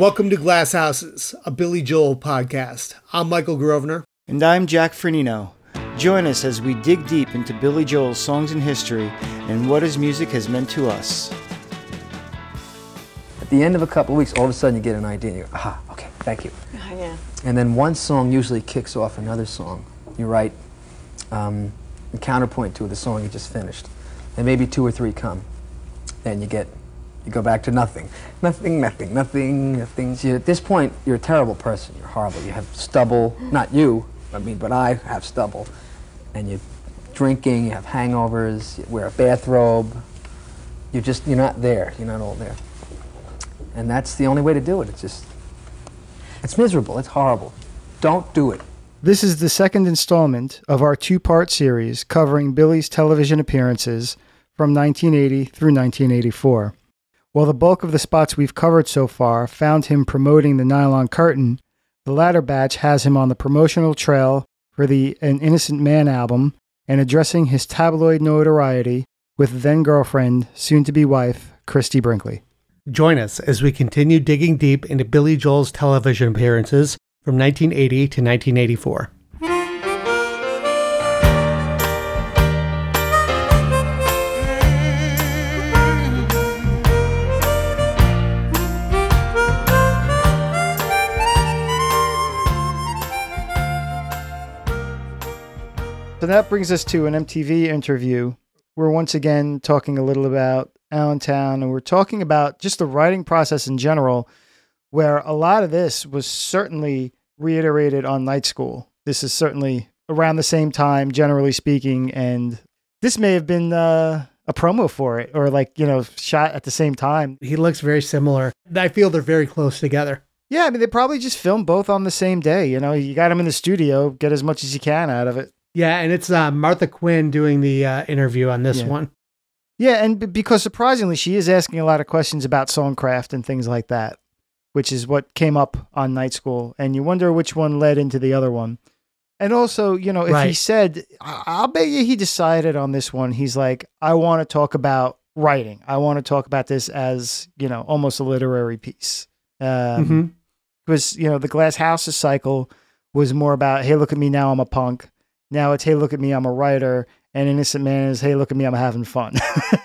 Welcome to Glass Houses, a Billy Joel podcast. I'm Michael Grosvenor. And I'm Jack Firneno. Join us as we dig deep into Billy Joel's songs and history and what his music has meant to us. At the end of a couple of weeks, all of a sudden you get an idea and you go, aha, okay, thank you. Yeah. And then one song usually kicks off another song. You write um, a counterpoint to the song you just finished. And maybe two or three come. Then you get, you go back to nothing. Nothing, nothing, nothing, nothing. See, at this point, you're a terrible person. You're horrible. You have stubble. Not you, I mean, but I have stubble. And you're drinking, you have hangovers, you wear a bathrobe. You're just, you're not there. You're not all there. And that's the only way to do it. It's just, it's miserable. It's horrible. Don't do it. This is the second installment of our two part series covering Billy's television appearances from 1980 through 1984. While the bulk of the spots we've covered so far found him promoting the nylon curtain, the latter batch has him on the promotional trail for the An Innocent Man album and addressing his tabloid notoriety with then girlfriend, soon to be wife, Christie Brinkley. Join us as we continue digging deep into Billy Joel's television appearances from 1980 to 1984. So that brings us to an MTV interview. We're once again talking a little about Allentown, and we're talking about just the writing process in general, where a lot of this was certainly reiterated on Night School. This is certainly around the same time, generally speaking, and this may have been uh, a promo for it, or like you know, shot at the same time. He looks very similar. I feel they're very close together. Yeah, I mean, they probably just filmed both on the same day. You know, you got them in the studio, get as much as you can out of it. Yeah, and it's uh, Martha Quinn doing the uh, interview on this Yeah. one. Yeah, and b- because surprisingly, she is asking a lot of questions about songcraft and things like that, which is what came up on Night School. And you wonder which one led into the other one. And also, you know, if he said, I- I'll bet you he decided on this one, he's like, I want to talk about writing. I want to talk about this as, you know, almost a literary piece. Um, Mhm. was you know the glass houses cycle was more about hey look at me now i'm a punk now it's hey look at me i'm a writer and innocent man is hey look at me i'm having fun.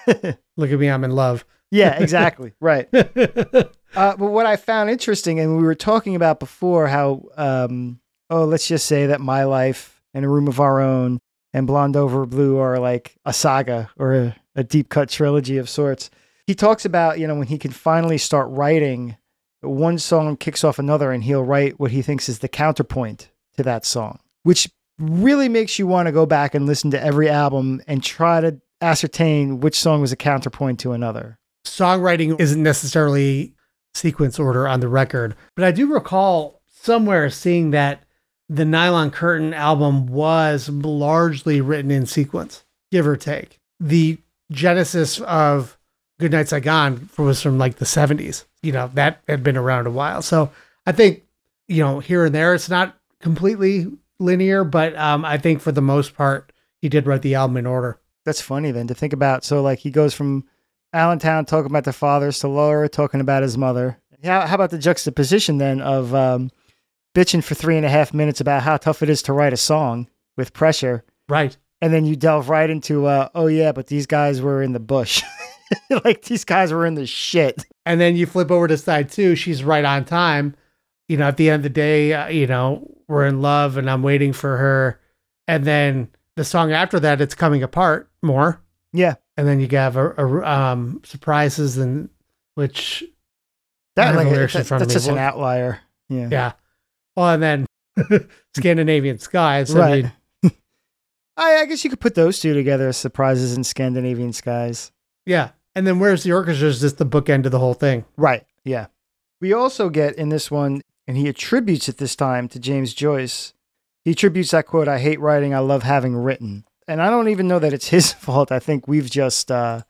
Look at me, I'm in love. yeah exactly right. Uh, but what i found interesting and we were talking about before how um, oh let's just say that my life and a room of our own and blonde over blue are like a saga or a, a deep cut trilogy of sorts. He talks about you know when he can finally start writing one song kicks off another and he'll write what he thinks is the counterpoint to that song which really makes you want to go back and listen to every album and try to ascertain which song was a counterpoint to another Songwriting isn't necessarily sequence order on the record, but I do recall somewhere seeing that the Nylon Curtain album was largely written in sequence, give or take. The genesis of Good Night Saigon was from like the 70s. You know, that had been around a while. So I think, you know, here and there, it's not completely linear, but um, I think for the most part, he did write the album in order. That's funny then to think about. So like he goes from Allentown talking about the fathers to Laura talking about his mother. How, how about the juxtaposition then of um, bitching for three and a half minutes about how tough it is to write a song with pressure, Right. and then you delve right into uh, oh yeah, but these guys were in the bush, like these guys were in the shit. And then you flip over to side two, she's right on time. You know, at the end of the day, uh, you know, we're in love and I'm waiting for her. And then the song after that, it's coming apart more. Yeah, And then you have a, a, um, surprises and which, that like that- that's me. just an outlier. Yeah, yeah. Well, and then Scandinavian skies. I Right. mean, I, I guess you could put those two together as surprises and Scandinavian skies. yeah. And then where's the orchestra is just the bookend of the whole thing. Right. Yeah. We also get in this one, and he attributes it this time to James Joyce. He attributes that quote, I hate writing, I love having written. And I don't even know that it's his fault. I think we've just, uh,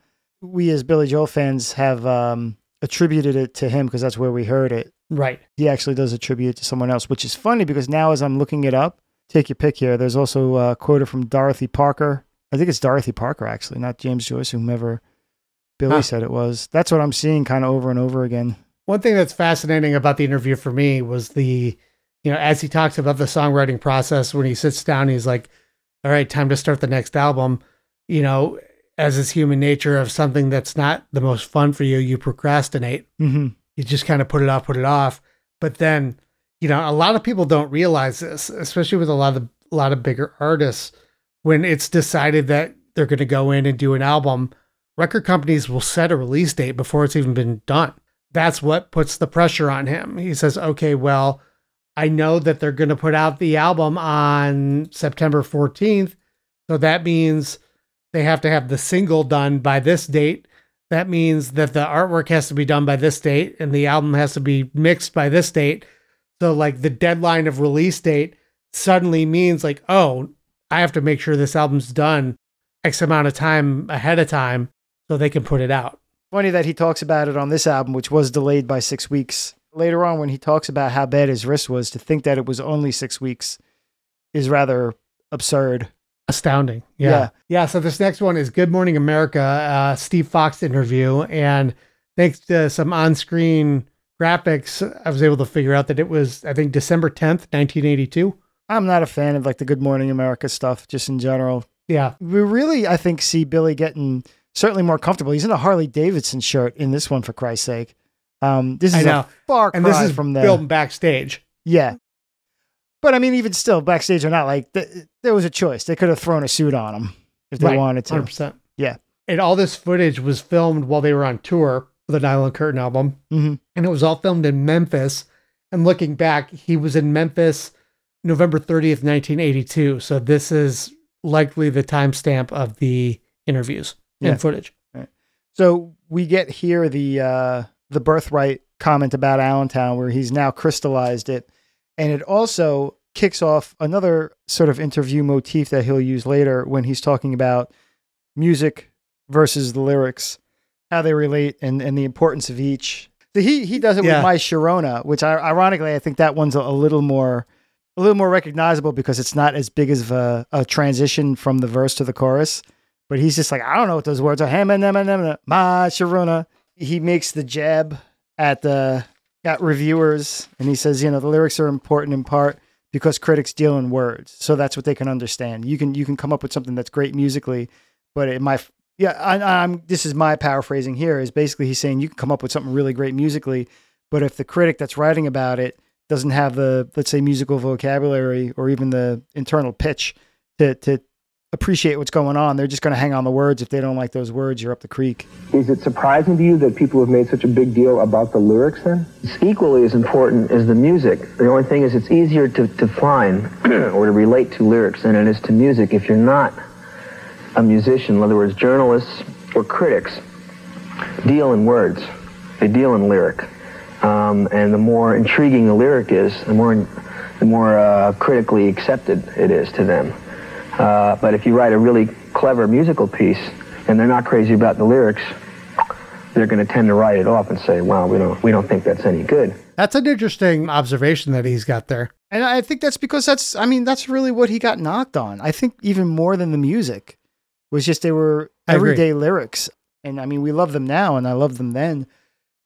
we as Billy Joel fans have um, attributed it to him because that's where we heard it. Right. He actually does attribute it to someone else, which is funny because now as I'm looking it up, take your pick here. There's also a quote from Dorothy Parker. I think it's Dorothy Parker, actually, not James Joyce, whomever Billy Huh. said it was. That's what I'm seeing kind of over and over again. One thing that's fascinating about the interview for me was the, you know, as he talks about the songwriting process when he sits down, he's like, all right, time to start the next album. You know, as is human nature of something that's not the most fun for you, you procrastinate. Mm-hmm. You just kind of put it off, put it off. But then, you know, a lot of people don't realize this, especially with a lot of a lot of bigger artists. When it's decided that they're going to go in and do an album, record companies will set a release date before it's even been done. That's what puts the pressure on him. He says, okay, well, I know that they're going to put out the album on September 14th. So that means they have to have the single done by this date. That means that the artwork has to be done by this date and the album has to be mixed by this date. So, like, the deadline of release date suddenly means, like, oh, I have to make sure this album's done X amount of time ahead of time so they can put it out. Funny that he talks about it on this album, which was delayed by six weeks. Later on, when he talks about how bad his wrist was, to think that it was only six weeks is rather absurd. Astounding. Yeah. Yeah. yeah. So this next one is Good Morning America, uh, Steve Fox interview. And thanks to some on screen graphics, I was able to figure out that it was, I think, December 10th, 1982. I'm not a fan of like the Good Morning America stuff, just in general. Yeah. We really, I think, see Billy getting certainly more comfortable. He's in a Harley Davidson shirt in this one, for Christ's sake. Um, this is a far cry And this is from the filmed backstage. yeah. But I mean, even still, backstage or not, like th- there was a choice. They could have thrown a suit on him if they Right. wanted to. 100%. Yeah. And all this footage was filmed while they were on tour for the Nylon Curtain album. hmm and it was all filmed in Memphis. And looking back, he was in Memphis November 30th, 1982. So this is likely the timestamp of the interviews Yeah. and footage. So we get here the uh, the birthright comment about Allentown, where he's now crystallized it, and it also kicks off another sort of interview motif that he'll use later when he's talking about music versus the lyrics, how they relate, and and the importance of each. So he he does it Yeah. with My Sharona, which I, ironically I think that one's a, a little more a little more recognizable because it's not as big as a, a transition from the verse to the chorus. But he's just like, I don't know what those words are. Ham and them and them, my Sharona. He makes the jab at the at reviewers, and he says, you know, the lyrics are important in part because critics deal in words, so that's what they can understand. You can you can come up with something that's great musically, but it might. Yeah, I, I'm. This is my paraphrasing here. Is basically he's saying you can come up with something really great musically, but if the critic that's writing about it doesn't have the let's say musical vocabulary or even the internal pitch to to appreciate what's going on, they're just going to hang on the words. If they don't like those words, you're up the creek. Is it surprising to you that people have made such a big deal about the lyrics then? It's equally as important as the music. The only thing is it's easier to define or to relate to lyrics than it is to music if you're not a musician. In other words, journalists or critics deal in words. They deal in lyric. Um, and the more intriguing the lyric is, the more, the more uh, critically accepted it is to them. Uh, but if you write a really clever musical piece and they're not crazy about the lyrics, they're going to tend to write it off and say, "Well, we don't we don't think that's any good." That's an interesting observation that he's got there. And I think that's because that's, I mean, that's really what he got knocked on. I think even more than the music was just they were everyday lyrics. And I mean, we love them now and I loved them then.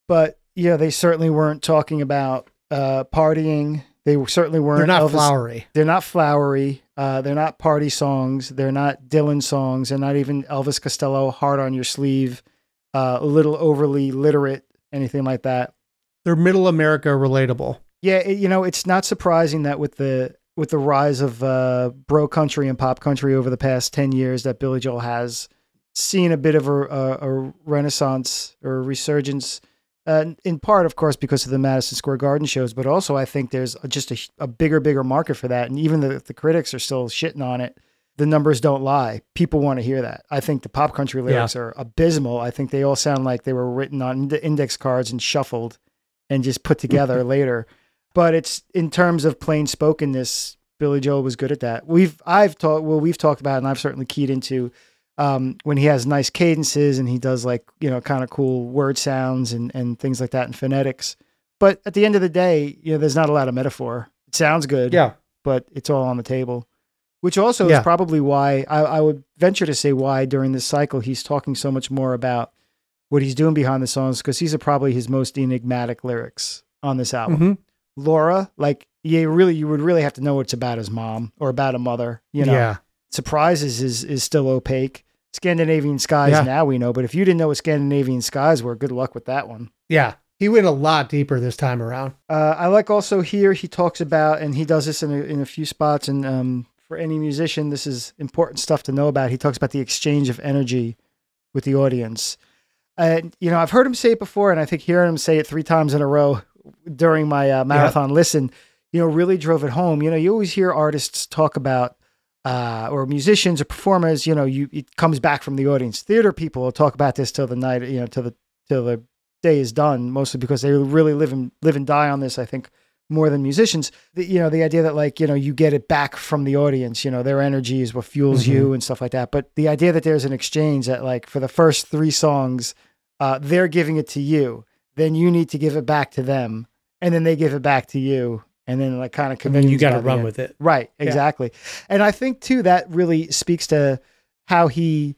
But yeah, they certainly weren't talking about uh, partying. They certainly weren't. They're not Elvis- flowery. They're not flowery. Uh, they're not party songs. They're not Dylan songs. They're not even Elvis Costello hard on your sleeve, uh, a little overly literate, anything like that. They're middle America relatable. Yeah, it, you know, it's not surprising that with the with the rise of uh, bro country and pop country over the past ten years, that Billy Joel has seen a bit of a, a, a renaissance or a resurgence. Uh, in part, of course, because of the Madison Square Garden shows, but also I think there's just a, a bigger, bigger market for that. And even the, the critics are still shitting on it. The numbers don't lie. People want to hear that. I think the pop country lyrics are abysmal. I think they all sound like they were written on index cards and shuffled and just put together later. But it's in terms of plain spokenness, Billy Joel was good at that. We've I've talked well, we've talked about, and I've certainly keyed into um, when he has nice cadences and he does like you know kind of cool word sounds and and things like that and phonetics. But at the end of the day, you know, there's not a lot of metaphor. It sounds good, Yeah. but it's all on the table. Which also Yeah. is probably why I, I would venture to say why during this cycle he's talking so much more about what he's doing behind the songs because these are probably his most enigmatic lyrics on this album. Mhm. Laura, like, yeah, really, you would really have to know what it's about his mom or about a mother. You know, Yeah. surprises is is still opaque. Scandinavian skies Yeah. now we know, but if you didn't know what Scandinavian skies were, good luck with that one. Yeah. He went a lot deeper this time around. Uh, I like also here he talks about, and he does this in a, in a few spots. And um, for any musician, this is important stuff to know about. He talks about the exchange of energy with the audience. And you know, I've heard him say it before, and I think hearing him say it three times in a row during my uh, marathon listen, you know, really drove it home. You know, you always hear artists talk about. Uh, or musicians or performers, you know, you it comes back from the audience. Theater people will talk about this till the night, you know, till the till the day is done, mostly because they really live and live and die on this. I think more than musicians. The, you know, the idea that like you know you get it back from the audience. You know, their energy is what fuels you and stuff like that. But the idea that there's an exchange that like for the first three songs, uh, they're giving it to you, then you need to give it back to them, and then they give it back to you, and then like kind of then you got to run with it. Right, Yeah. exactly. And I think too that really speaks to how he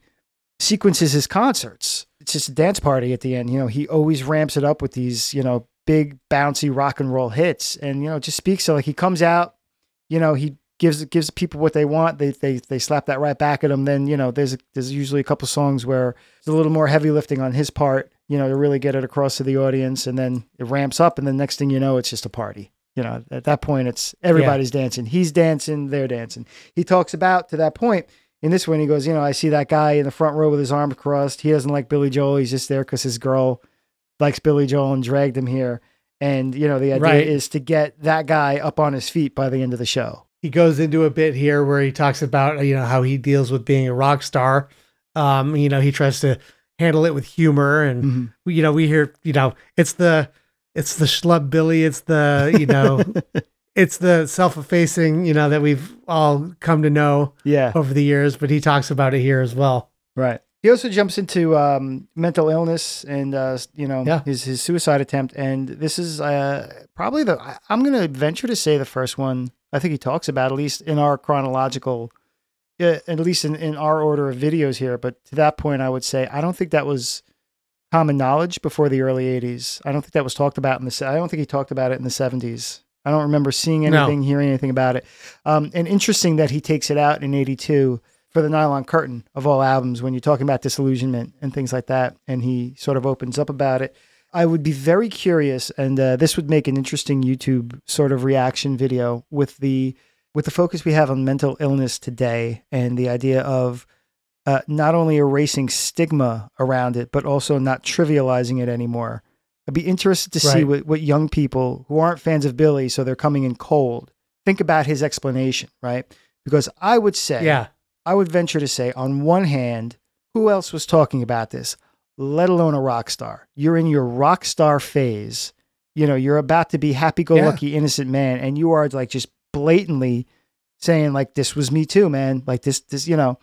sequences his concerts. It's just a dance party at the end. You know, he always ramps it up with these, you know, big bouncy rock and roll hits. And, you know, just speaks to like he comes out, you know, he gives gives people what they want. They they they slap that right back at him. Then, you know, there's a, there's usually a couple songs where there's a little more heavy lifting on his part, you know, to really get it across to the audience. And then it ramps up and then next thing you know, it's just a party. You know, at that point it's everybody's dancing. He's dancing, they're dancing. He talks about to that point in this one, he goes, you know, I see that guy in the front row with his arm crossed. He doesn't like Billy Joel. He's just there because his girl likes Billy Joel and dragged him here. And, you know, the idea Right. is to get that guy up on his feet by the end of the show. He goes into a bit here where he talks about, you know, how he deals with being a rock star. Um, you know, he tries to handle it with humor and Mm-hmm. you know, we hear, you know, it's the it's the schlub Billy, it's the, you know, it's the self-effacing, you know, that we've all come to know Yeah, over the years, but he talks about it here as well. right. He also jumps into um, mental illness and, uh, you know, Yeah. his, his suicide attempt. And this is uh, probably the, I'm going to venture to say the first one I think he talks about, at least in our chronological, uh, at least in, in our order of videos here. But to that point, I would say I don't think that was common knowledge before the early 80s. I don't think that was talked about in the, I don't think he talked about it in the 70s. I don't remember seeing No. anything, hearing anything about it. Um, and interesting that he takes it out in 82 for the Nylon Curtain of all albums when you're talking about disillusionment and things like that. And he sort of opens up about it. I would be very curious, and uh, this would make an interesting YouTube sort of reaction video with the with the focus we have on mental illness today and the idea of uh, not only erasing stigma around it, but also not trivializing it anymore. I'd be interested to see what, what young people who aren't fans of Billy, so they're coming in cold, think about his explanation, right? Because I would say, Yeah. I would venture to say, on one hand, who else was talking about this, let alone a rock star? You're in your rock star phase. You know, you're about to be happy go lucky, innocent man, and you are like just blatantly saying, like, this was me too, man. Like, this, this, you know,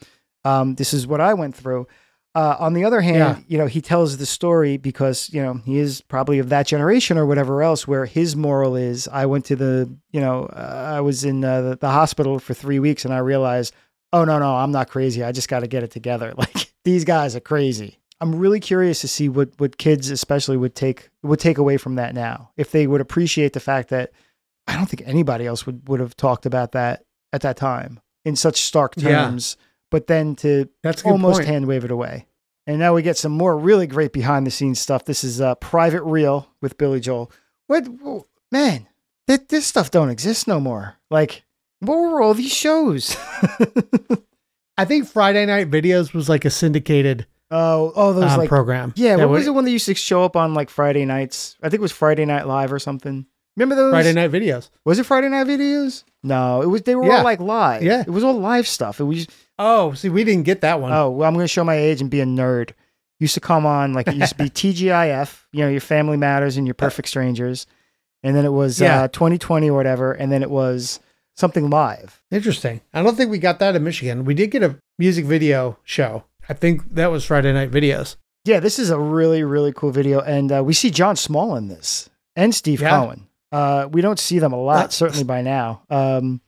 um, this is what I went through. Uh, on the other hand, Yeah. you know, he tells the story because, you know, he is probably of that generation or whatever else where his moral is I went to the, you know, uh, I was in uh, the, the hospital for three weeks and I realized, oh, no, no, I'm not crazy. I just got to get it together. Like these guys are crazy. I'm really curious to see what, what kids especially would take, would take away from that now. If they would appreciate the fact that I don't think anybody else would, would have talked about that at that time in such stark Yeah. But then to That's almost hand wave it away. And now we get some more really great behind the scenes stuff. This is uh, Private Reel with Billy Joel. What man? Th- this stuff don't exist no more. Like, what were all these shows? I think Friday Night Videos was like a syndicated oh, oh, those uh, like program. yeah. What was the one that used to show up on like Friday nights? I think it was Friday Night Live or something. Remember those? Friday Night Videos. Was it Friday Night videos? No, it was. They were Yeah. all like live. Yeah. it was all live stuff. It was. Oh, see, we didn't get that one. Oh, well, I'm going to show my age and be a nerd. Used to come on like it used to be TGIF, you know, your Family Matters and your Perfect Strangers, and then it was Yeah. uh, 2020 or whatever, and then it was something live. Interesting. I don't think we got that in Michigan. We did get a music video show. I think that was Friday Night Videos. Yeah, this is a really really cool video, and uh, we see John Small in this and Steve Yeah. Cohen. Uh, we don't see them a lot, That's- certainly by now. Um,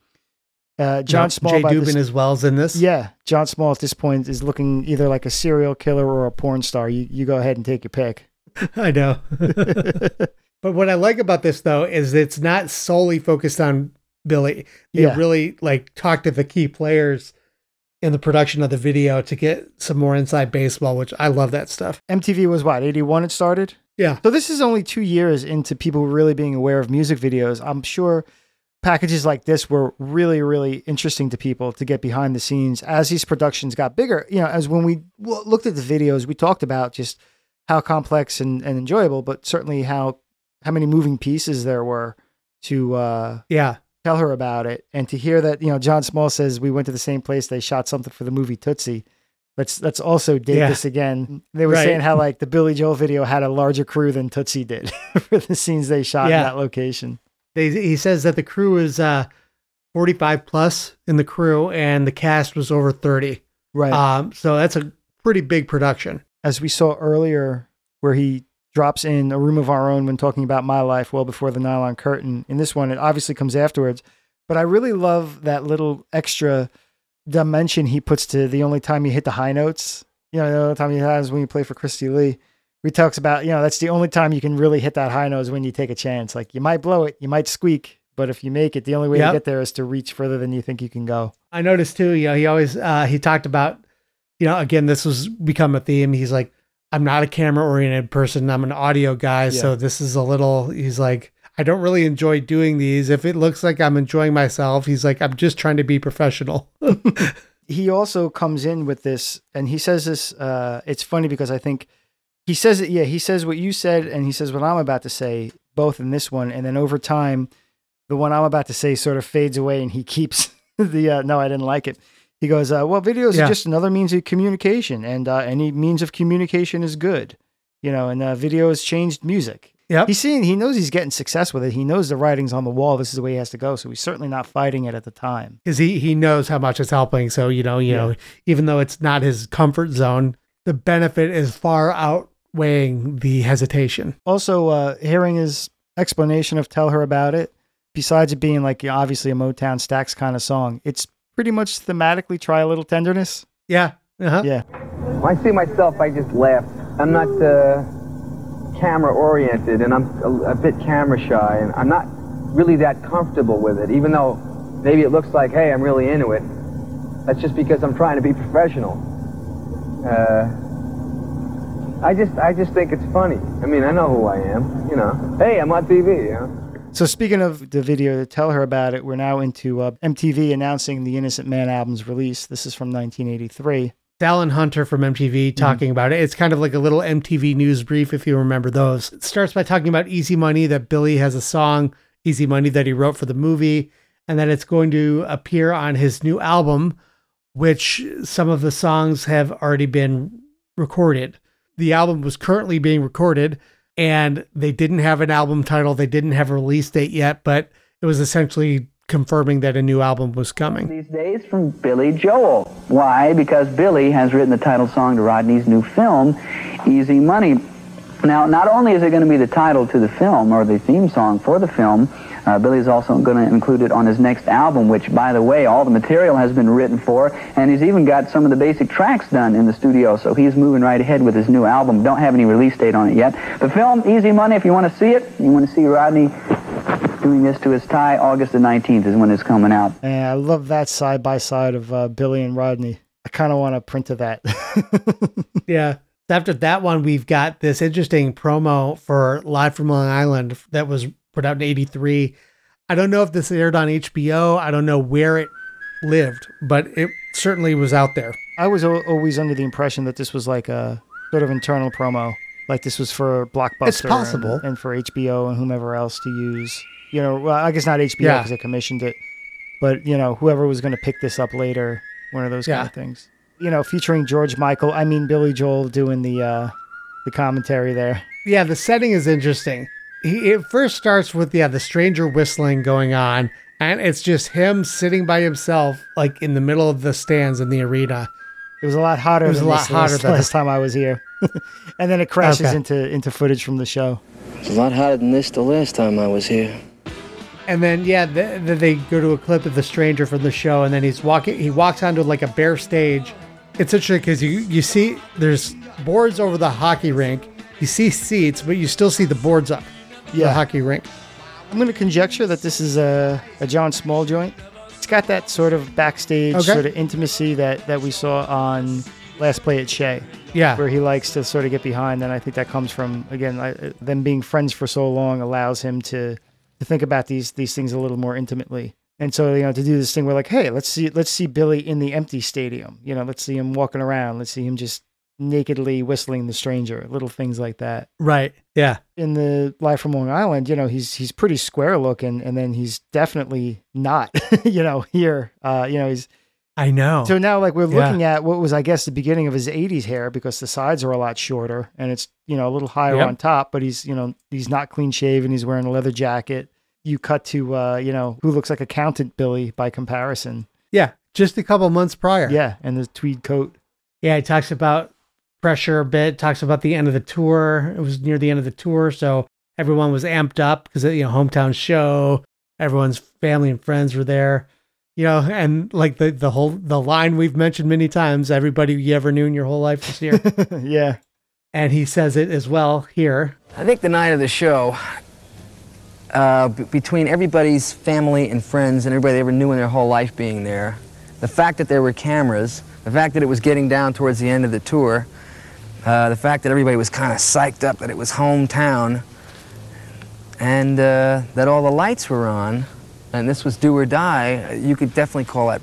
Uh, John Yep, Small Jay Dubin this- as well as in this. Yeah, John Small at this point is looking either like a serial killer or a porn star. You you go ahead and take your pick. I know. but what I like about this though is it's not solely focused on Billy. They Yeah. really like talk to the key players in the production of the video to get some more inside baseball, which I love that stuff. MTV was what eighty one. It started. Yeah. So this is only two years into people really being aware of music videos. I'm sure packages like this were really, really interesting to people to get behind the scenes as these productions got bigger. You know, as when we looked at the videos, we talked about just how complex and, and enjoyable, but certainly how how many moving pieces there were to uh, Yeah. tell her about it, and to hear that you know John Small says we went to the same place they shot something for the movie Tootsie. Let's let's also date Yeah. this again. They were Right. saying how like the Billy Joel video had a larger crew than Tootsie did for the scenes they shot Yeah. in that location. They, he says that the crew is uh, 45 plus in the crew and the cast was over 30. Right. Um, so that's a pretty big production. As we saw earlier, where he drops in a room of our own when talking about my life well before the nylon curtain. In this one, it obviously comes afterwards. But I really love that little extra dimension he puts to the only time you hit the high notes. You know, the only time he has when you play for Christie Lee. He talks about, you know, that's the only time you can really hit that high note is when you take a chance. Like you might blow it, you might squeak, but if you make it, the only way Yep. to get there is to reach further than you think you can go. I noticed too, you know, he always, uh, he talked about, you know, again, this was become a theme. He's like, I'm not a camera oriented person. I'm an audio guy. So this is a little, he's like, I don't really enjoy doing these. If it looks like I'm enjoying myself, he's like, I'm just trying to be professional. he also comes in with this and he says this uh it's funny because i think he says it yeah he says what you said and he says what i'm about to say both in this one and then over time the one i'm about to say sort of fades away and he keeps the uh, no i didn't like it he goes uh, well videos Yeah. are just another means of communication and uh, any means of communication is good you know and uh, video has changed music Yep. he's seeing he knows he's getting success with it he knows the writing's on the wall this is the way he has to go so he's certainly not fighting it at the time Cause he, he knows how much it's helping. So, you know, you Yeah. know, even though it's not his comfort zone, the benefit is far outweighing the hesitation. also uh hearing his explanation of tell her about it besides it being like obviously a motown Stax kind of song it's pretty much thematically try a little tenderness Yeah. Uh-huh. yeah When I see myself, I just laugh. I'm not uh, camera oriented, and I'm a, a bit camera shy, and I'm not really that comfortable with it. Even though maybe it looks like, hey, I'm really into it. That's just because I'm trying to be professional. Uh, I just, I just think it's funny. I mean, I know who I am. You know, hey, I'm on TV. You know. so speaking of the video to tell her about it we're now into uh, mtv announcing the innocent man album's release this is from 1983 Alan Hunter from MTV talking about it. It's kind of like a little MTV news brief, if you remember those. It starts by talking about Easy Money, that Billy has a song, Easy Money, that he wrote for the movie, and that it's going to appear on his new album, which some of the songs have already been recorded. The album was currently being recorded, and they didn't have an album title, they didn't have a release date yet, but it was essentially confirming that a new album was coming. these days from Billy Joel. Why? Because Billy has written the title song to Rodney's new film, Easy Money. Now, not only is it going to be the title to the film or the theme song for the film, uh, Billy's also going to include it on his next album, which, by the way, all the material has been written for, and he's even got some of the basic tracks done in the studio, so he's moving right ahead with his new album. Don't have any release date on it yet. The film, Easy Money, if you want to see it, you want to see Rodney doing this to his tie, August the 19th is when it's coming out. and i love that side by side of uh, billy and rodney i kind of want to print to that Yeah. After that one, we've got this interesting promo for Live from Long Island that was put out in 83. I don't know if this aired on HBO. I don't know where it lived, but it certainly was out there. I was al- always under the impression that this was like a sort of internal promo, like this was for Blockbuster. It's possible. And, and for HBO and whomever else to use. You know, well, I guess not HBO Yeah. because they commissioned it, but you know, whoever was going to pick this up later, one of those kind of things. You know, featuring George Michael. I mean, Billy Joel doing the uh, the commentary there. Yeah, the setting is interesting. He, it first starts with, yeah, the stranger whistling going on, and it's just him sitting by himself, like in the middle of the stands in the arena. It was a lot hotter. It was than a lot this hotter last, than last time I was here, and then it crashes Okay. into into footage from the show. It's a lot hotter than this the last time I was here. And then yeah, th then they go to a clip of the stranger from the show, and then he's walking. He walks onto like a bare stage. It's interesting because you you see there's boards over the hockey rink. You see seats, but you still see the boards up. The Yeah. hockey rink. I'm going to conjecture that this is a, a John Small joint. It's got that sort of backstage Okay. sort of intimacy that, that we saw on Last Play at Shea, Yeah, where he likes to sort of get behind. And I think that comes from, again, I, them being friends for so long allows him to, to think about these these things a little more intimately. And so, you know, to do this thing where like, hey, let's see let's see Billy in the empty stadium. You know, let's see him walking around. Let's see him just nakedly whistling the stranger, little things like that right. Yeah, in the Live from Long Island, you know, he's he's pretty square looking, and then he's definitely not, you know, here. Uh, you know, he's I know. so now like we're Yeah. looking at what was I guess the beginning of his '80s hair because the sides are a lot shorter and it's you know a little higher Yep. on top, but he's you know he's not clean shaven. He's wearing a leather jacket. You cut to uh, you know who looks like accountant Billy by comparison. yeah, just a couple months prior. Yeah, and the tweed coat. Yeah, he talks about pressure a bit, talks about the end of the tour. It was near the end of the tour, so everyone was amped up because you know, hometown show, everyone's family and friends were there. You know, and like the the whole the line we've mentioned many times, everybody you ever knew in your whole life was here. yeah, and he says it as well here. I think the night of the show, uh, b- between everybody's family and friends and everybody they ever knew in their whole life being there, the fact that there were cameras, the fact that it was getting down towards the end of the tour, uh, the fact that everybody was kind of psyched up that it was hometown, and uh, that all the lights were on, and this was do or die, you could definitely call that.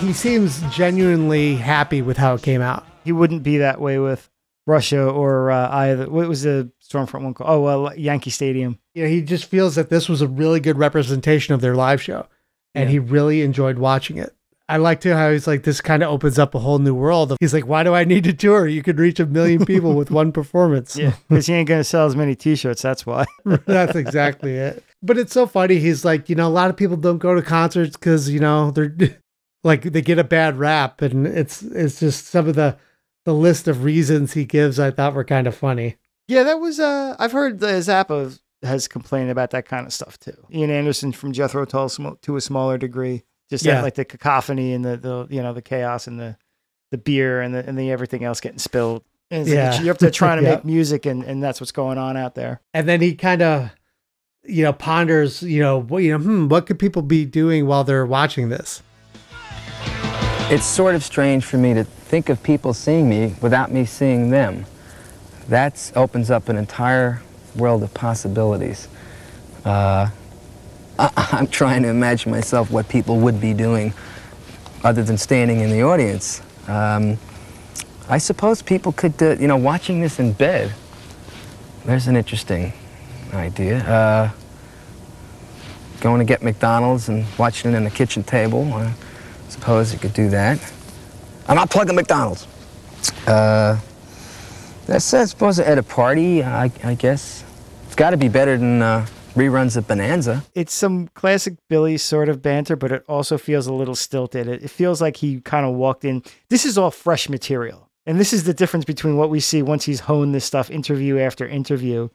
He seems genuinely happy with how it came out. he wouldn't be that way with Russia or uh, either. What was the Storm Front one called? Oh, well, Yankee Stadium. Yeah, he just feels that this was a really good representation of their live show, and Yeah. he really enjoyed watching it. I like too how he's like, this kind of opens up a whole new world. He's like, why do I need to tour? You could reach a million people with one performance. Yeah, because he ain't gonna sell as many T-shirts. That's why. That's exactly it. But it's so funny. He's like, you know, a lot of people don't go to concerts because you know they're like they get a bad rap, and it's it's just some of the the list of reasons he gives. I thought were kind of funny. Yeah, that was. Uh, I've heard the Zappa has complained about that kind of stuff too. Ian Anderson from Jethro Tull to a smaller degree, just Yeah. that, like the cacophony and the, the you know the chaos and the the beer and the and the everything else getting spilled. And it's like Yeah. you're up there trying to Yeah. make music, and and that's what's going on out there. and then he kind of you know ponders you know what you know hmm, what could people be doing while they're watching this It's sort of strange for me to think of people seeing me without me seeing them. That opens up an entire world of possibilities. Uh, I, I'm trying to imagine myself what people would be doing other than standing in the audience. Um, I suppose people could, uh, you know, watching this in bed. There's an interesting idea. Uh, going to get McDonald's and watching it on the kitchen table. I Suppose you could do that. I'm not plugging McDonald's. Uh, that's, I suppose at a party, I, I guess. It's got to be better than uh, reruns of Bonanza. It's some classic Billy sort of banter, but it also feels a little stilted. It, it feels like he kind of walked in. This is all fresh material. And this is the difference between what we see once he's honed this stuff interview after interview.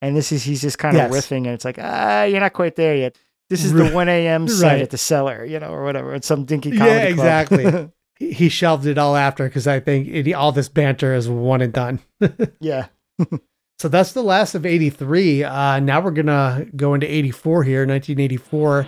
And this is, he's just kind of Yes. riffing, and it's like, ah, you're not quite there yet. This is the 1 a.m. set Right. at the cellar, you know, or whatever. It's some dinky comedy club. exactly. he, he shelved it all after because i think it, all this banter is one and done yeah. So that's the last of 83 uh now we're gonna go into 84 here 1984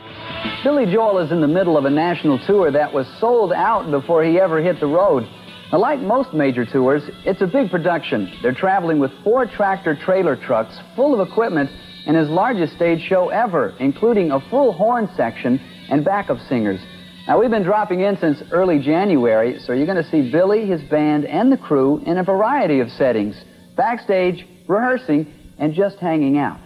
Billy Joel is in the middle of a national tour that was sold out before he ever hit the road. Now, like most major tours, it's a big production. They're traveling with four tractor trailer trucks full of equipment and his largest stage show ever, including a full horn section and backup singers. Now, we've been dropping in since early January, so you're going to see Billy, his band, and the crew in a variety of settings backstage, rehearsing, and just hanging out.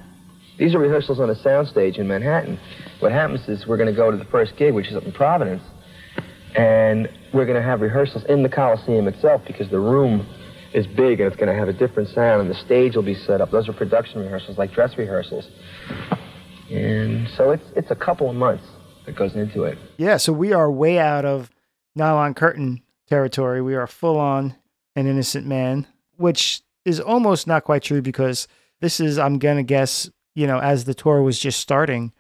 These are rehearsals on a soundstage in Manhattan. What happens is we're going to go to the first gig, which is up in Providence, and we're going to have rehearsals in the Coliseum itself because the room is big and it's going to have a different sound, and the stage will be set up. Those are production rehearsals, like dress rehearsals. And so it's it's a couple of months that goes into it. Yeah, so we are way out of nylon curtain territory. We are full on an innocent man, which is almost not quite true because this is, I'm going to guess, you know, as the tour was just starting.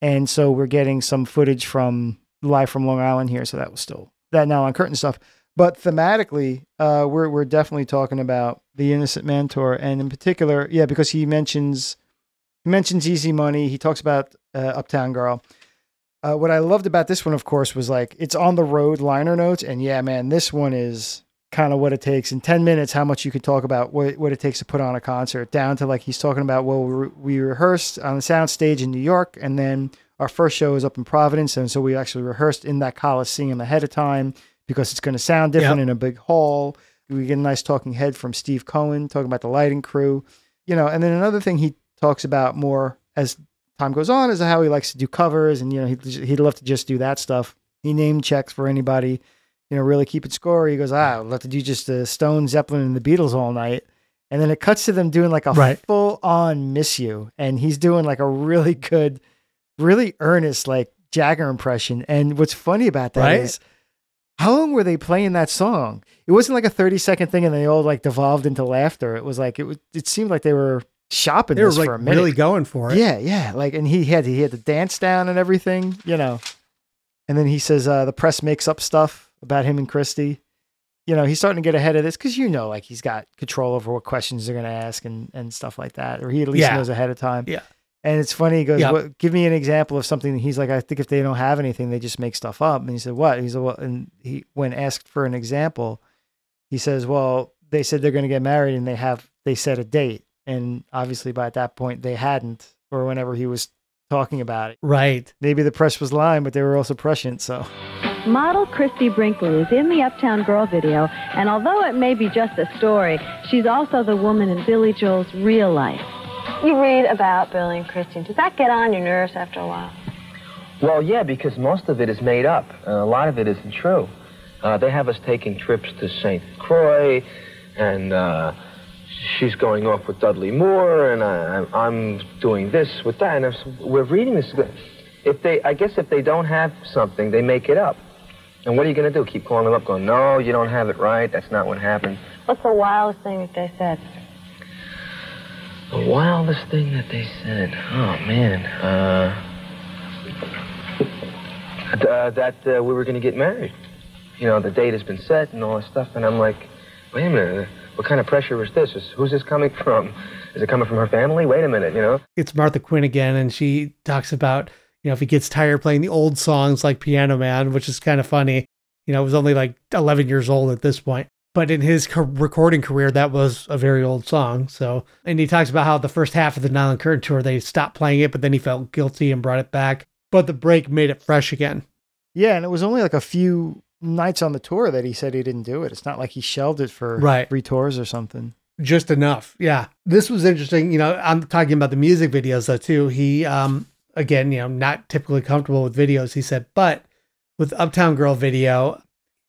And so we're getting some footage from live from Long Island here. So that was still that Nylon Curtain stuff. But thematically, uh, we're we're definitely talking about the Innocent Man tour, and in particular, yeah, because he mentions he mentions Easy Money. He talks about uh, Uptown Girl. Uh, what I loved about this one, of course, was like it's on the road liner notes, and yeah, man, this one is kind of what it takes. In 10 minutes how much you could talk about what, what it takes to put on a concert down to like he's talking about well we, we rehearsed on the sound stage in new york and then our first show is up in providence and so we actually rehearsed in that coliseum ahead of time because it's going to sound different Yep. in a big hall. We get a nice talking head from steve cohen talking about the lighting crew you know and then another thing he talks about more as time goes on is how he likes to do covers and you know he'd, he'd love to just do that stuff. He name checks for anybody you know, really keep it score. He goes, ah, I'd love to do just the Stone, Zeppelin, and the Beatles all night. And then it cuts to them doing like a Right. full on Miss You. And he's doing like a really good, really earnest, like Jagger impression. And what's funny about that is, Right. how long were they playing that song? It wasn't like a 30 second thing and they all like devolved into laughter. It was like, it, was, it seemed like they were shopping They were like for a minute. really going for it. Yeah, yeah. Like, and he had he had the dance down and everything, you know. And then he says uh, the press makes up stuff about him and Christie. You know, he's starting to get ahead of this because you know, like he's got control over what questions they're going to ask and and stuff like that, or he at least Yeah. knows ahead of time. Yeah. And it's funny. He goes, Yeah. what, "Give me an example of something." He's like, "I think if they don't have anything, they just make stuff up." And he said, "What?" He said, "Well," and he when asked for an example, he says, "Well, they said they're going to get married and they have they set a date, and obviously by at that point they hadn't, or whenever he was talking about it, Right. maybe the press was lying, but they were also prescient. So Model Christie Brinkley is in the Uptown Girl video, and although it may be just a story, she's also the woman in Billy Joel's real life. You read about Billy and Christine. Does that get on your nerves after a while? Well, yeah, because most of it is made up. and a lot of it isn't true. Uh, they have us taking trips to St. Croix, and uh, she's going off with Dudley Moore, and I, I'm- I'm doing this with that. And if we're reading this. If they, I guess, if they don't have something, they make it up. And what are you going to do? Keep calling them up, going, "No, you don't have it right. That's not what happened." What's the wildest thing that they said? The wildest thing that they said. Oh man. Uh, uh, that uh, we were going to get married. You know, the date has been set and all that stuff. And I'm like, wait a minute. What kind of pressure is this? Is, who's this coming from? Is it coming from her family? Wait a minute. You know. It's Martha Quinn again, and she talks about, you know, if he gets tired playing the old songs like Piano Man, which is kind of funny. You know, it was only like 11 years old at this point. But in his co- recording career, that was a very old song. So, and he talks about how the first half of the Nylon Curtain tour, they stopped playing it, but then he felt guilty and brought it back. But the break made it fresh again. yeah, and it was only like a few nights on the tour that he said he didn't do it. It's not like he shelved it for Right. three tours or something. just enough. Yeah. This was interesting. You know, I'm talking about the music videos though too. He um again, you know, not typically comfortable with videos, he said, but with Uptown Girl video,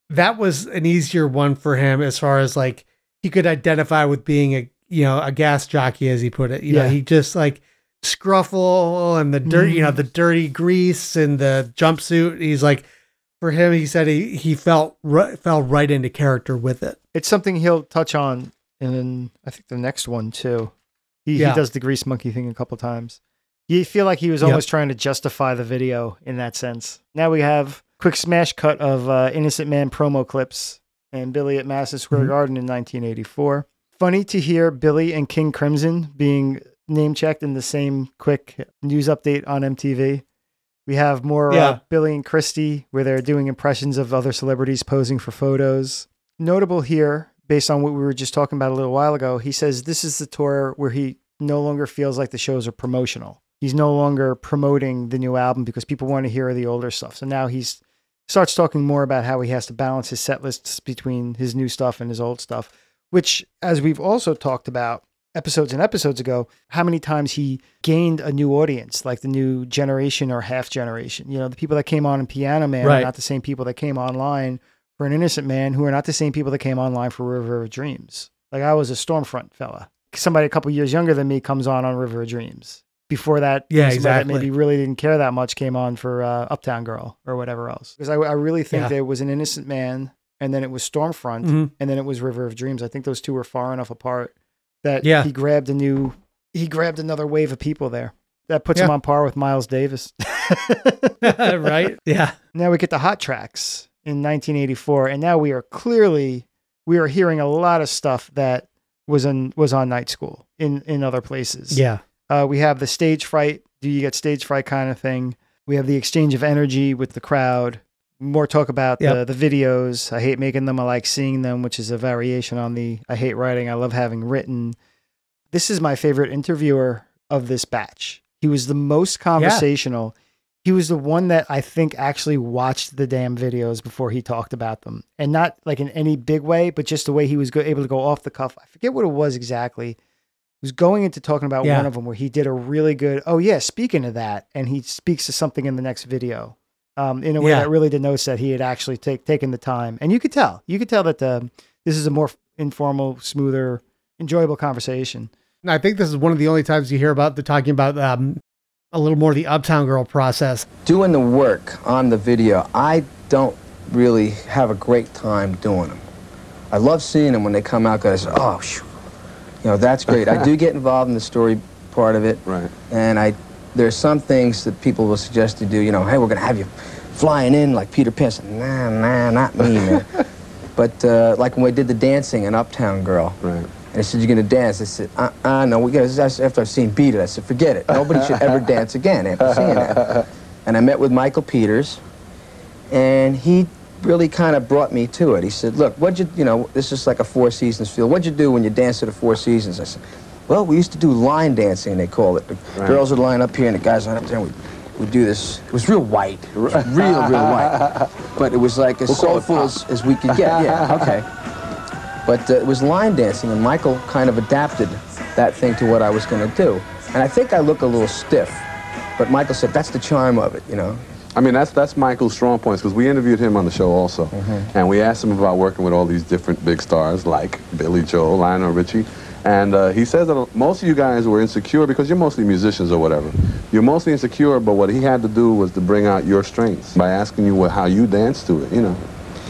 that was an easier one for him as far as like he could identify with being a you know, a gas jockey as he put it. You know, he just like scruffle and the dirt, you know, mm. the dirty grease and the jumpsuit. He's like for him, he said he he felt ri- fell right into character with it. It's something he'll touch on in I think the next one too. He Yeah. he does the grease monkey thing a couple times. You feel like he was Yep. almost trying to justify the video in that sense. Now we have quick smash cut of uh, Innocent Man promo clips and Billy at Madison Square Mhm. Garden in 1984. Funny to hear Billy and King Crimson being name checked in the same quick news update on MTV. We have more uh, Billy and Christie where they're doing impressions of other celebrities posing for photos. Notable here, based on what we were just talking about a little while ago, he says this is the tour where he no longer feels like the shows are promotional. He's no longer promoting the new album because people want to hear the older stuff. So now he's starts talking more about how he has to balance his set lists between his new stuff and his old stuff, which, as we've also talked about episodes and episodes ago, how many times he gained a new audience, like the new generation or half generation. You know, the people that came on in Piano Man Right. are not the same people that came online for An Innocent Man, who are not the same people that came online for River of Dreams. Like I was a Storm Front fella. Somebody a couple years younger than me comes on on River of Dreams. Before that, Yeah, exactly. That maybe really didn't care that much came on for uh, Uptown Girl or whatever else. Because I, I really think Yeah. there was an Innocent Man, and then it was Storm Front, Mhm. and then it was River of Dreams. I think those two were far enough apart that Yeah. he grabbed a new he grabbed another wave of people there. That puts Yeah. him on par with Miles Davis. right? Yeah. Now we get the hot tracks in 1984, and now we are clearly we are hearing a lot of stuff that was on was on Night School in in other places. Yeah. Uh, we have the stage fright. Do you get stage fright kind of thing? We have the exchange of energy with the crowd. More talk about the, Yep. the videos. I hate making them. I like seeing them, which is a variation on the I hate writing. I love having written. This is my favorite interviewer of this batch. He was the most conversational. He was the one that I think actually watched the damn videos before he talked about them, and not like in any big way, but just the way he was able to go off the cuff. I forget what it was exactly. He was going into talking about Yeah. one of them where he did a really good. Oh yeah, speaking of that, and he speaks to something in the next video, um, in a way Yeah. that really denotes that he had actually take, taken the time, and you could tell, you could tell that um, this is a more informal, smoother, enjoyable conversation. And I think this is one of the only times you hear about the talking about um, a little more the Uptown Girl process. Doing the work on the video, I don't really have a great time doing them. I love seeing them when they come out because, oh, phew, you know, that's great. I do get involved in the story part of it. Right. And I, there's some things that people will suggest to do, you know, hey, we're going to have you flying in like Peter Pan. I said, Nah, nah, not me, man. but uh, like when we did the dancing in Uptown Girl. Right. And they said, you're going to dance. I said, uh, uh, no, we got to, after I've seen Beat It, I said, forget it. Nobody should ever dance again after seeing that. And I met with Michael Peters, and he really kind of brought me to it. He said, look, what'd you, you know, this is like a Four Seasons feel. What'd you do when you danced at the Four Seasons? I said, well, we used to do line dancing, they call it. The Right. girls would line up here, and the guys line up there, and we'd, we'd do this. It was real white. Was real, real white. But it was like as We'll soulful as, as we could get. Yeah, okay. But uh, it was line dancing, and Michael kind of adapted that thing to what I was going to do. And I think I look a little stiff, but Michael said that's the charm of it, you know. I mean, that's that's Michael's strong points because we interviewed him on the show also, and we asked him about working with all these different big stars like Billy Joel, Lionel Richie, and uh, he says that most of you guys were insecure because you're mostly musicians or whatever. You're mostly insecure, but what he had to do was to bring out your strengths by asking you what, how you dance to it. You know,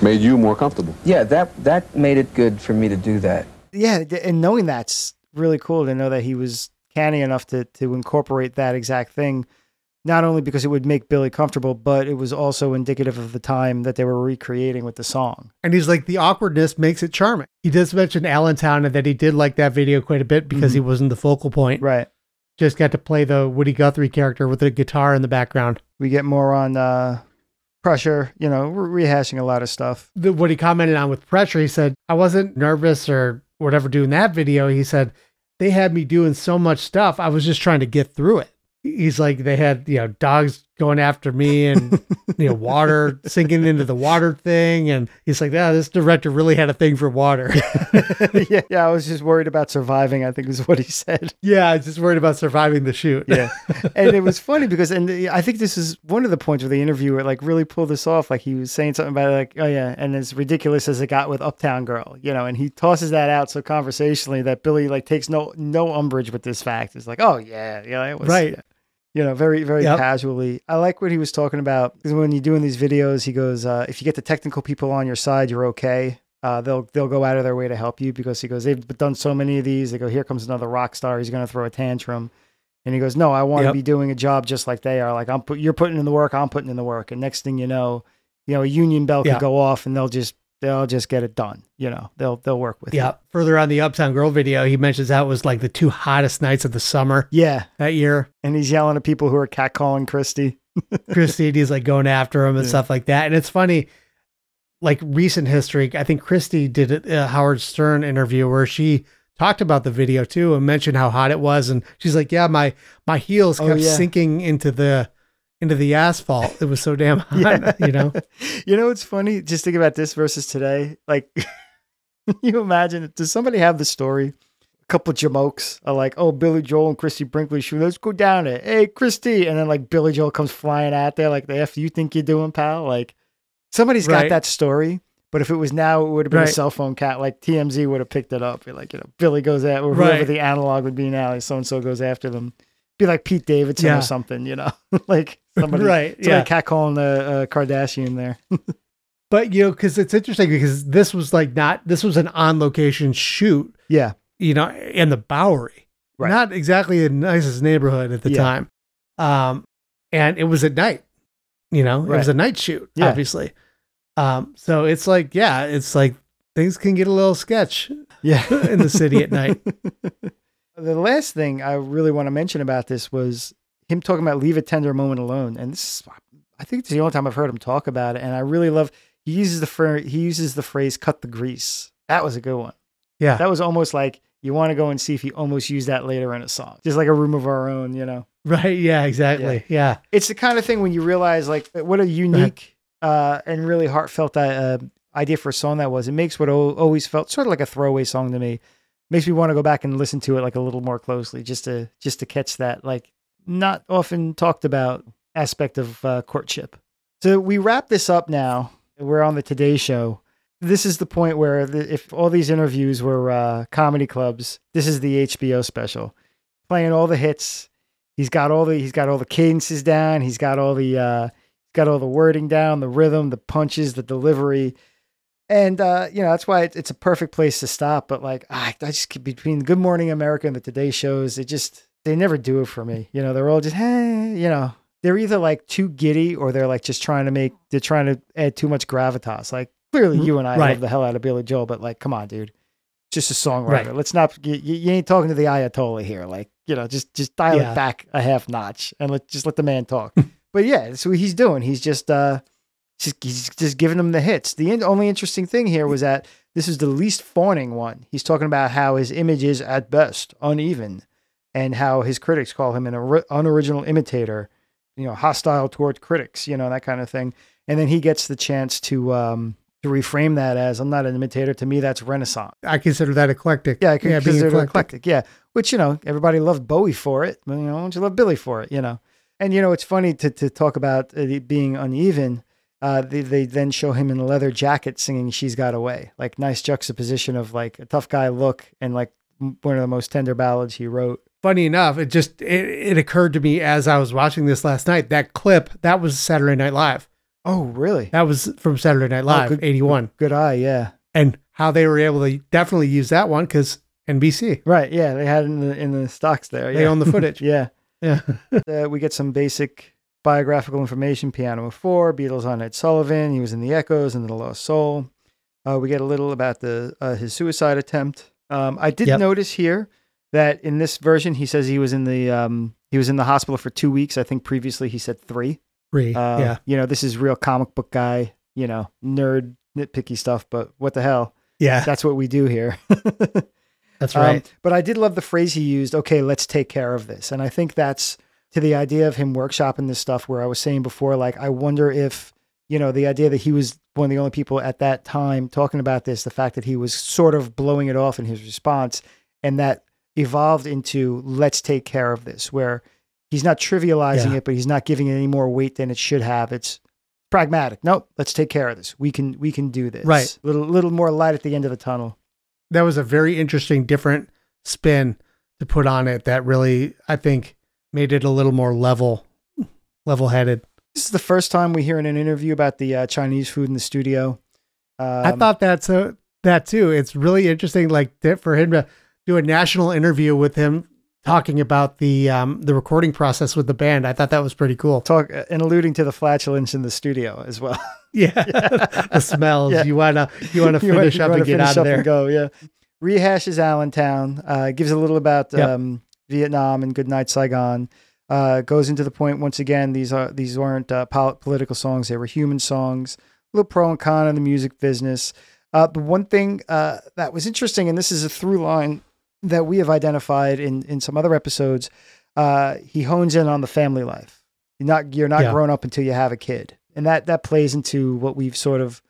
made you more comfortable. Yeah, that that made it good for me to do that. Yeah, and knowing that's really cool to know that he was canny enough to to incorporate that exact thing. Not only because it would make Billy comfortable, but it was also indicative of the time that they were recreating with the song. And he's like, the awkwardness makes it charming. He does mention Allentown and that he did like that video quite a bit because he wasn't the focal point. Right. Just got to play the Woody Guthrie character with a guitar in the background. We get more on uh, pressure. You know, we're rehashing a lot of stuff. The, what he commented on with pressure, he said, I wasn't nervous or whatever doing that video. He said, they had me doing so much stuff. I was just trying to get through it. He's like, they had, you know, dogs going after me and, you know, water sinking into the water thing. And he's like, yeah, this director really had a thing for water. yeah, yeah. I was just worried about surviving. I think is what he said. yeah, I was just worried about surviving the shoot. Yeah, and it was funny because, and I think this is one of the points where the interviewer like really pulled this off. Like he was saying something about like, oh yeah, and as ridiculous as it got with Uptown Girl, you know, and he tosses that out so conversationally that Billy like takes no no umbrage with this fact. It's like, oh yeah, yeah, it was Right. You know, very very Yep. casually. I like what he was talking about because when you're doing these videos, he goes, uh, if you get the technical people on your side, you're okay. Uh, they'll they'll go out of their way to help you because he goes, they've done so many of these. They go, here comes another rock star. He's going to throw a tantrum. And he goes, "No, I want to Yep. be doing a job just like they are. Like I'm put, you're putting in the work, I'm putting in the work, and next thing you know, you know, a union bell Yeah. could go off, and they'll just they'll just get it done. You know, they'll they'll work with Yeah. it. Further on the Uptown Girl video, he mentions that was like the two hottest nights of the summer Yeah, that year. and he's yelling at people who are catcalling Christie. Christie's like going after him and Yeah. stuff like that. And it's funny, like recent history. I think Christie did a uh, Howard Stern interview where she talked about the video too and mentioned how hot it was. And she's like, "Yeah, my my heels Oh, kept yeah. sinking into the into the asphalt. It was so damn hot, you know." you know what's funny? Just think about this versus today. Like, you imagine? Does somebody have the story? A couple of jamokes are like, "Oh, Billy Joel and Christie Brinkley shoot. Let's go down it. Hey, Christie!" And then like Billy Joel comes flying out there, like the f you think you're doing, pal? Like, somebody's got that story. But if it was now, it would have been a cell phone cat. Like TMZ would have picked it up. Like, you know, Billy goes at or whoever Right. the analog would be now. So and so goes after them. Be like Pete Davidson Yeah. or something, you know, like somebody, Right, somebody yeah. catcalling the uh, Kardashian there. But you know, because it's interesting because this was like not this was an on location shoot, Yeah. you know, in the Bowery. Right. not exactly the nicest neighborhood at the Yeah. time. Um, and it was at night. You know, it was a night shoot, Yeah. obviously. Um, so it's like, yeah, it's like things can get a little sketch Yeah. in the city at night. The last thing I really want to mention about this was him talking about leave a tender moment alone. And this is, I think it's the only time I've heard him talk about it. And I really love, he uses the, phr- he uses the phrase cut the grease. That was a good one. Yeah. That was almost like you want to go and see if he almost used that later in a song, just like a room of our own, you know? Right. Yeah, exactly. Yeah. It's the kind of thing when you realize like what a unique uh, and really heartfelt uh, idea for a song that was. It makes what o- always felt sort of like a throwaway song to me. Makes me want to go back and listen to it like a little more closely, just to just to catch that like not often talked about aspect of uh, courtship. So we wrap this up now. We're on the Today Show. This is the point where the, if all these interviews were uh, comedy clubs, this is the HBO special, playing all the hits. He's got all the he's got all the cadences down. He's got all the uh, he's got all the wording down, the rhythm, the punches, the delivery, and uh, you know that's why it, it's a perfect place to stop. But like I, I just between Good Morning America and the Today shows, it just they never do it for me. You know, they're all just hey, you know, they're either like too giddy or they're like just trying to make they're trying to add too much gravitas. Like clearly you and I Right. love the hell out of Billy Joel, but like come on, dude. Just a songwriter. Right. Let's not. You, you ain't talking to the Ayatollah here. Like you know, just just dial Yeah. it back a half notch and let just let the man talk. but yeah, that's what he's doing. He's just uh, just, he's just giving them the hits. The in- only interesting thing here was that this is the least fawning one. He's talking about how his image is at best uneven, and how his critics call him an ori- unoriginal imitator, you know, hostile toward critics, you know, that kind of thing. And then he gets the chance to um to reframe that as I'm not an imitator. To me, that's Renaissance. I consider that eclectic. Yeah, I being consider it eclectic. Yeah, which you know everybody loved Bowie for it. but, You know, don't you love Billy for it? You know, and you know it's funny to to talk about it being uneven. Uh, they they then show him in a leather jacket singing "She's Got a Way." Like nice juxtaposition of like a tough guy look and like one of the most tender ballads he wrote. Funny enough, it just it, it occurred to me as I was watching this last night. That clip that was Saturday Night Live. Oh, really? That was from Saturday Night Live, good- eighty one, Good eye, yeah. and how they were able to definitely use that one because NBC Right, yeah. They had in the in the stocks there. they own the footage. yeah. yeah. uh, we get some basic biographical information. Piano of Four, Beatles on Ed Sullivan. He was in the Echoes and the Lost Soul. Uh, we get a little about the uh, his suicide attempt. Um, I did Yep. notice here that in this version he says he was in the um, he was in the hospital for two weeks. I think previously he said three. Three. Uh, yeah. You know, this is real comic book guy. You know, nerd nitpicky stuff. But what the hell? Yeah. That's what we do here. That's Um, right. but I did love the phrase he used, okay, let's take care of this. And I think that's to the idea of him workshopping this stuff where I was saying before, like, I wonder if, you know, the idea that he was one of the only people at that time talking about this, the fact that he was sort of blowing it off in his response, and that evolved into let's take care of this, where he's not trivializing Yeah. it, but he's not giving it any more weight than it should have. It's pragmatic. Nope, let's take care of this. We can we can do this. Right. Little little more light at the end of the tunnel. that was a very interesting, different spin to put on it. That really, I think, made it a little more level, level headed. This is the first time we hear in an interview about the uh, Chinese food in the studio. Um, I thought that's a, that too. It's really interesting, like for him to do a national interview with him talking about the um, the recording process with the band. I thought that was pretty cool. talk and alluding to the flatulence in the studio as well. Yeah, the smells. Yeah. You wanna you wanna You wanna- finish up and get out of there. go, yeah. Rehashes Allentown. Uh, gives a little about Yep. um, Vietnam and Goodnight Saigon. Uh, goes into the point once again. These are these weren't uh, pol- political songs; they were human songs. A little pro and con in the music business. Uh, the one thing uh, that was interesting, and this is a through line that we have identified in in some other episodes. Uh, he hones in on the family life. You're not you're not Yeah. grown up until you have a kid, and that that plays into what we've sort of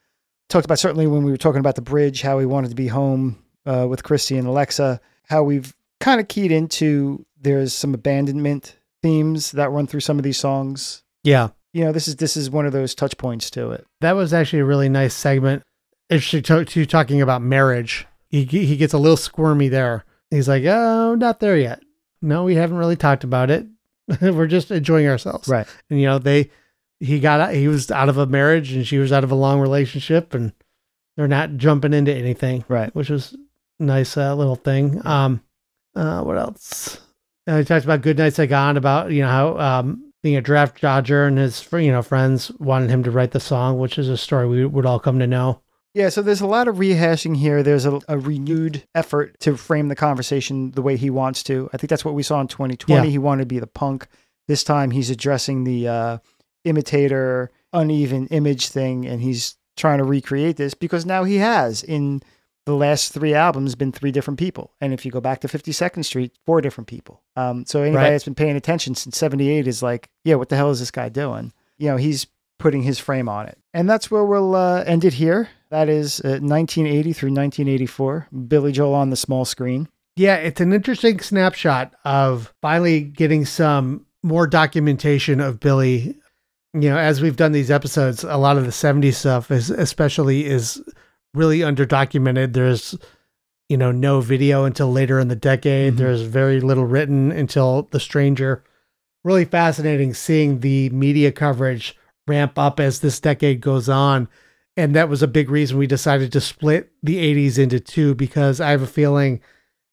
talked about. Certainly when we were talking about the bridge, how we wanted to be home uh, with Christie and Alexa, how we've kind of keyed into there's some abandonment themes that run through some of these songs. Yeah, You know, this is this is one of those touch points to it. that was actually a really nice segment. Interesting to, to talking about marriage. He he gets a little squirmy there. He's like, "Oh, not there yet. No, we haven't really talked about it. We're just enjoying ourselves." Right. And you know, they he got out- he was out of a marriage and she was out of a long relationship, and they're not jumping into anything. Right. which was nice uh, little thing. Um, Uh, what else? Uh, he talked about Good Night Saigon, about you know how um, being a draft dodger and his you know friends wanted him to write the song, which is a story we would all come to know. Yeah, so there's a lot of rehashing here. There's a, a renewed effort to frame the conversation the way he wants to. I think that's what we saw in 2020. Yeah. He wanted to be the punk. This time he's addressing the uh, imitator, uneven image thing, and he's trying to recreate this because now he has in the last three albums been three different people. And if you go back to 52nd Street, four different people. Um, so anybody Right. that's been paying attention since 78 is like, yeah, what the hell is this guy doing? You know, he's putting his frame on it. And that's where we'll uh, end it here. That is uh, 1980 through 1984. Billy Joel on the small screen. Yeah, it's an interesting snapshot of finally getting some more documentation of Billy. You know, as we've done these episodes, a lot of the 70s stuff is especially is really underdocumented. There's you know, no video until later in the decade. There's very little written until The Stranger. Really fascinating seeing the media coverage ramp up as this decade goes on. And that was a big reason we decided to split the 80s into two because I have a feeling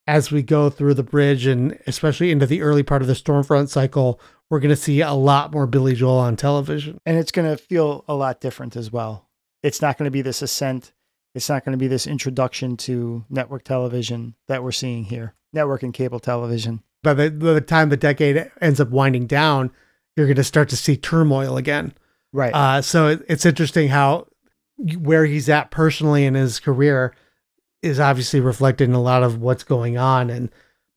as we go through the bridge and especially into the early part of the Storm Front cycle, we're going to see a lot more Billy Joel on television. And it's going to feel a lot different as well. It's not going to be this ascent. It's not going to be this introduction to network television that we're seeing here, network and cable television. By the, by the time the decade ends up winding down, you're going to start to see turmoil again. Right. Uh, so it, it's interesting how where he's at personally in his career is obviously reflected in a lot of what's going on. And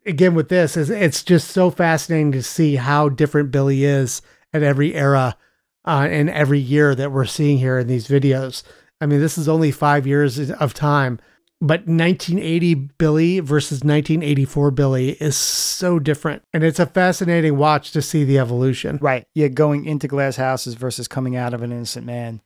again, with this, is it's just so fascinating to see how different Billy is at every era uh, and every year that we're seeing here in these videos. I mean, this is only five years of time, but 1980 Billy versus 1984 Billy is so different. And it's a fascinating watch to see the evolution. Right. Yeah, going into glass houses versus coming out of an innocent man.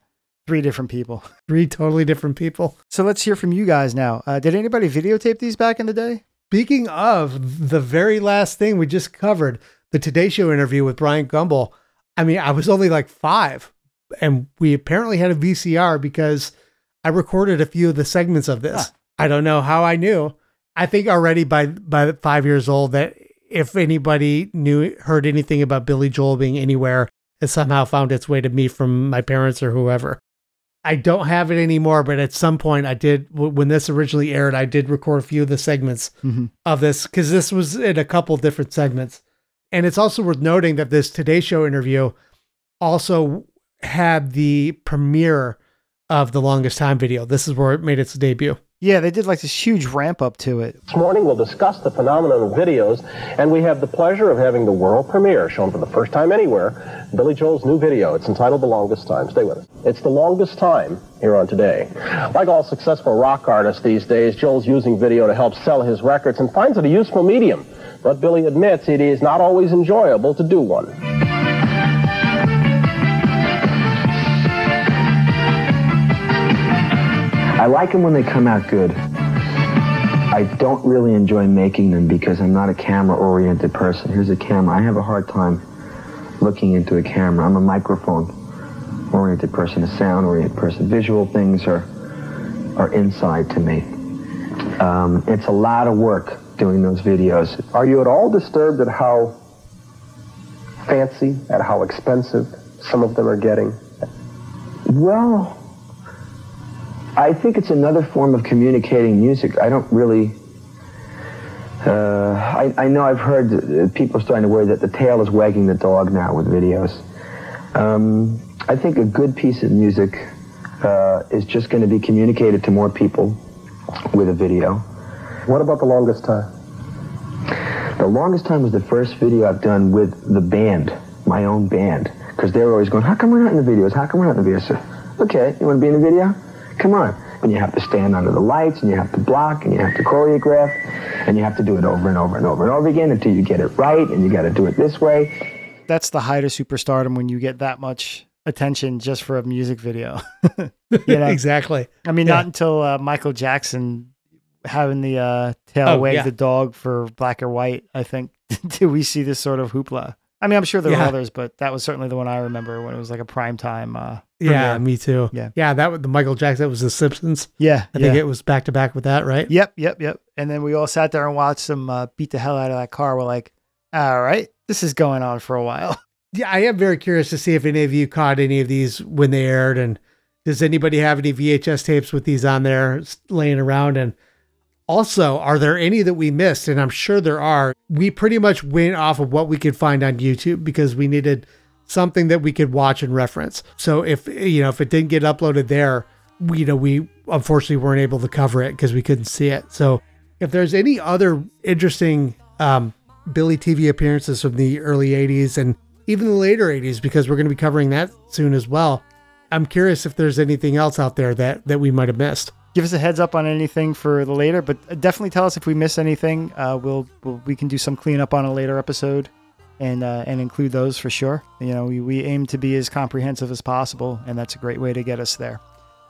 Three different people. Three totally different people. So let's hear from you guys now. Uh, did anybody videotape these back in the day? Speaking of the very last thing we just covered, the Today Show interview with Bryant Gumbel. I mean, I was only like five, and we apparently had a VCR because I recorded a few of the segments of this. Huh. I don't know how I knew. I think already by by five years old that if anybody knew heard anything about Billy Joel being anywhere, it somehow found its way to me from my parents or whoever. I don't have it anymore, but at some point I did when this originally aired. I did record a few of the segments mm-hmm. of this because this was in a couple different segments, and it's also worth noting that this Today Show interview also had the premiere of the longest time video. This is where it made its debut. Yeah, they did like this huge ramp up to it. This morning we'll discuss the phenomenon of videos, and we have the pleasure of having the world premiere shown for the first time anywhere, Billy Joel's new video. It's entitled The Longest Time. Stay with us. It's The Longest Time here on Today. Like all successful rock artists these days, Joel's using video to help sell his records and finds it a useful medium. But Billy admits it is not always enjoyable to do one. I like them when they come out good. I don't really enjoy making them because I'm not a camera-oriented person. Here's a camera. I have a hard time looking into a camera. I'm a microphone-oriented person, a sound-oriented person. Visual things are are inside to me. Um, it's a lot of work doing those videos. Are you at all disturbed at how fancy, at how expensive some of them are getting? Well, I think it's another form of communicating music. I don't really. Uh, I, I know I've heard uh, people starting to worry that the tail is wagging the dog now with videos. Um, I think a good piece of music uh, is just going to be communicated to more people with a video. What about The Longest Time? The longest time was the first video I've done with the band, my own band, because they were always going, "How come we're not in the videos? How come we're not in the videos?" So, okay, you want to be in the video? Come on. And you have to stand under the lights, and you have to block, and you have to choreograph, and you have to do it over and over and over and over again until you get it right, and you got to do it this way. That's the height of superstardom when you get that much attention just for a music video. You know? exactly. I mean, Yeah. not until uh, Michael Jackson having the uh, tail Oh, wag yeah. the dog for black or white, I think, do we see this sort of hoopla. I mean, I'm sure there Yeah. were others, but that was certainly the one I remember when it was like a prime time. Uh, Yeah, premiere. me too. Yeah. yeah. That was the Michael Jackson. That was The Simpsons. yeah, I think yeah. it was back to back with that, right? Yep, yep, yep. And then we all sat there and watched them uh, beat the hell out of that car. We're like, all right, this is going on for a while. Yeah, I am very curious to see if any of you caught any of these when they aired, and does anybody have any VHS tapes with these on there laying around? And also, are there any that we missed? And I'm sure there are. We pretty much went off of what we could find on YouTube because we needed something that we could watch and reference. So if you know if it didn't get uploaded there, we you know we unfortunately weren't able to cover it because we couldn't see it. So if there's any other interesting um, Billy TV appearances from the early 80s and even the later 80s, because we're going to be covering that soon as well. I'm curious if there's anything else out there that, that we might have missed. Give us a heads up on anything for the later, but definitely tell us if we miss anything. Uh, we'll, we'll we can do some cleanup on a later episode, and uh, and include those for sure. You know, we, we aim to be as comprehensive as possible, and that's a great way to get us there.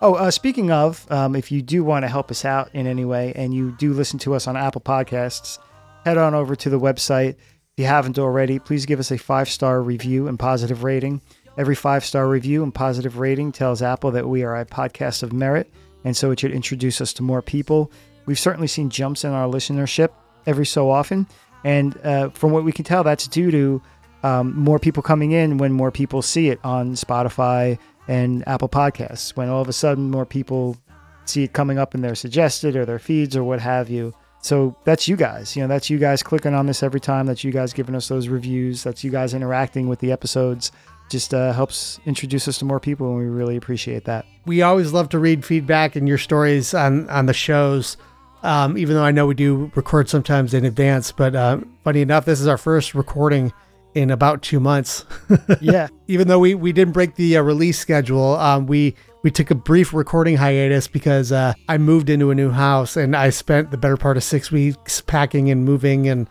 Oh, uh, speaking of, um, if you do want to help us out in any way, and you do listen to us on Apple Podcasts, head on over to the website. If you haven't already, please give us a five star review and positive rating. Every five star review and positive rating tells Apple that we are a podcast of merit, and so it should introduce us to more people. We've certainly seen jumps in our listenership every so often, and uh, from what we can tell, that's due to um, more people coming in when more people see it on Spotify and Apple Podcasts. When all of a sudden more people see it coming up in their suggested or their feeds or what have you. So that's you guys. You know, that's you guys clicking on this every time. That's you guys giving us those reviews. That's you guys interacting with the episodes. Just uh, helps introduce us to more people, and we really appreciate that. We always love to read feedback and your stories on, on the shows, um, even though I know we do record sometimes in advance. But uh, funny enough, this is our first recording in about two months. Yeah. even though we, we didn't break the uh, release schedule, um, we we took a brief recording hiatus because uh, I moved into a new house and I spent the better part of six weeks packing and moving and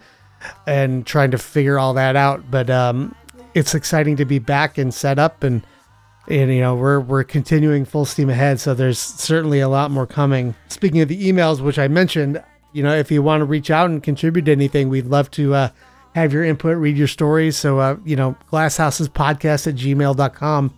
and trying to figure all that out. But um, it's exciting to be back and set up and and you know we're we're continuing full steam ahead. So there's certainly a lot more coming. Speaking of the emails, which I mentioned, you know, if you want to reach out and contribute to anything, we'd love to uh, have your input, read your stories. So, uh, you know, glasshousespodcast at gmail.com.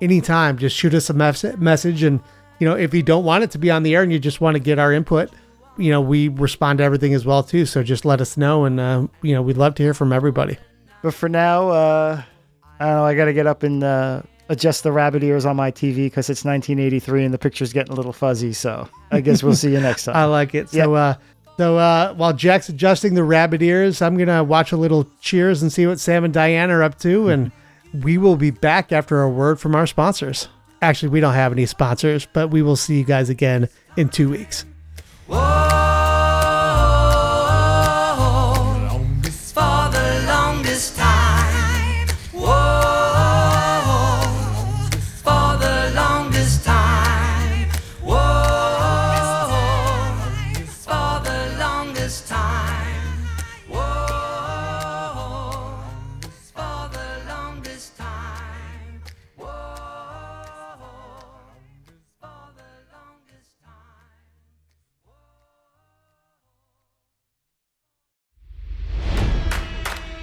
Anytime, just shoot us a mes- message. And, you know, if you don't want it to be on the air and you just want to get our input, you know, we respond to everything as well, too. So just let us know. And, uh, you know, we'd love to hear from everybody. But for now, uh, I don't know. I got to get up and uh, adjust the rabbit ears on my TV because it's 1983 and the picture's getting a little fuzzy. So I guess we'll see you next time. I like it. So, uh, so uh, while Jack's adjusting the rabbit ears, I'm gonna watch a little Cheers and see what Sam and Diane are up to, and we will be back after a word from our sponsors. Actually, we don't have any sponsors, but we will see you guys again in two weeks. for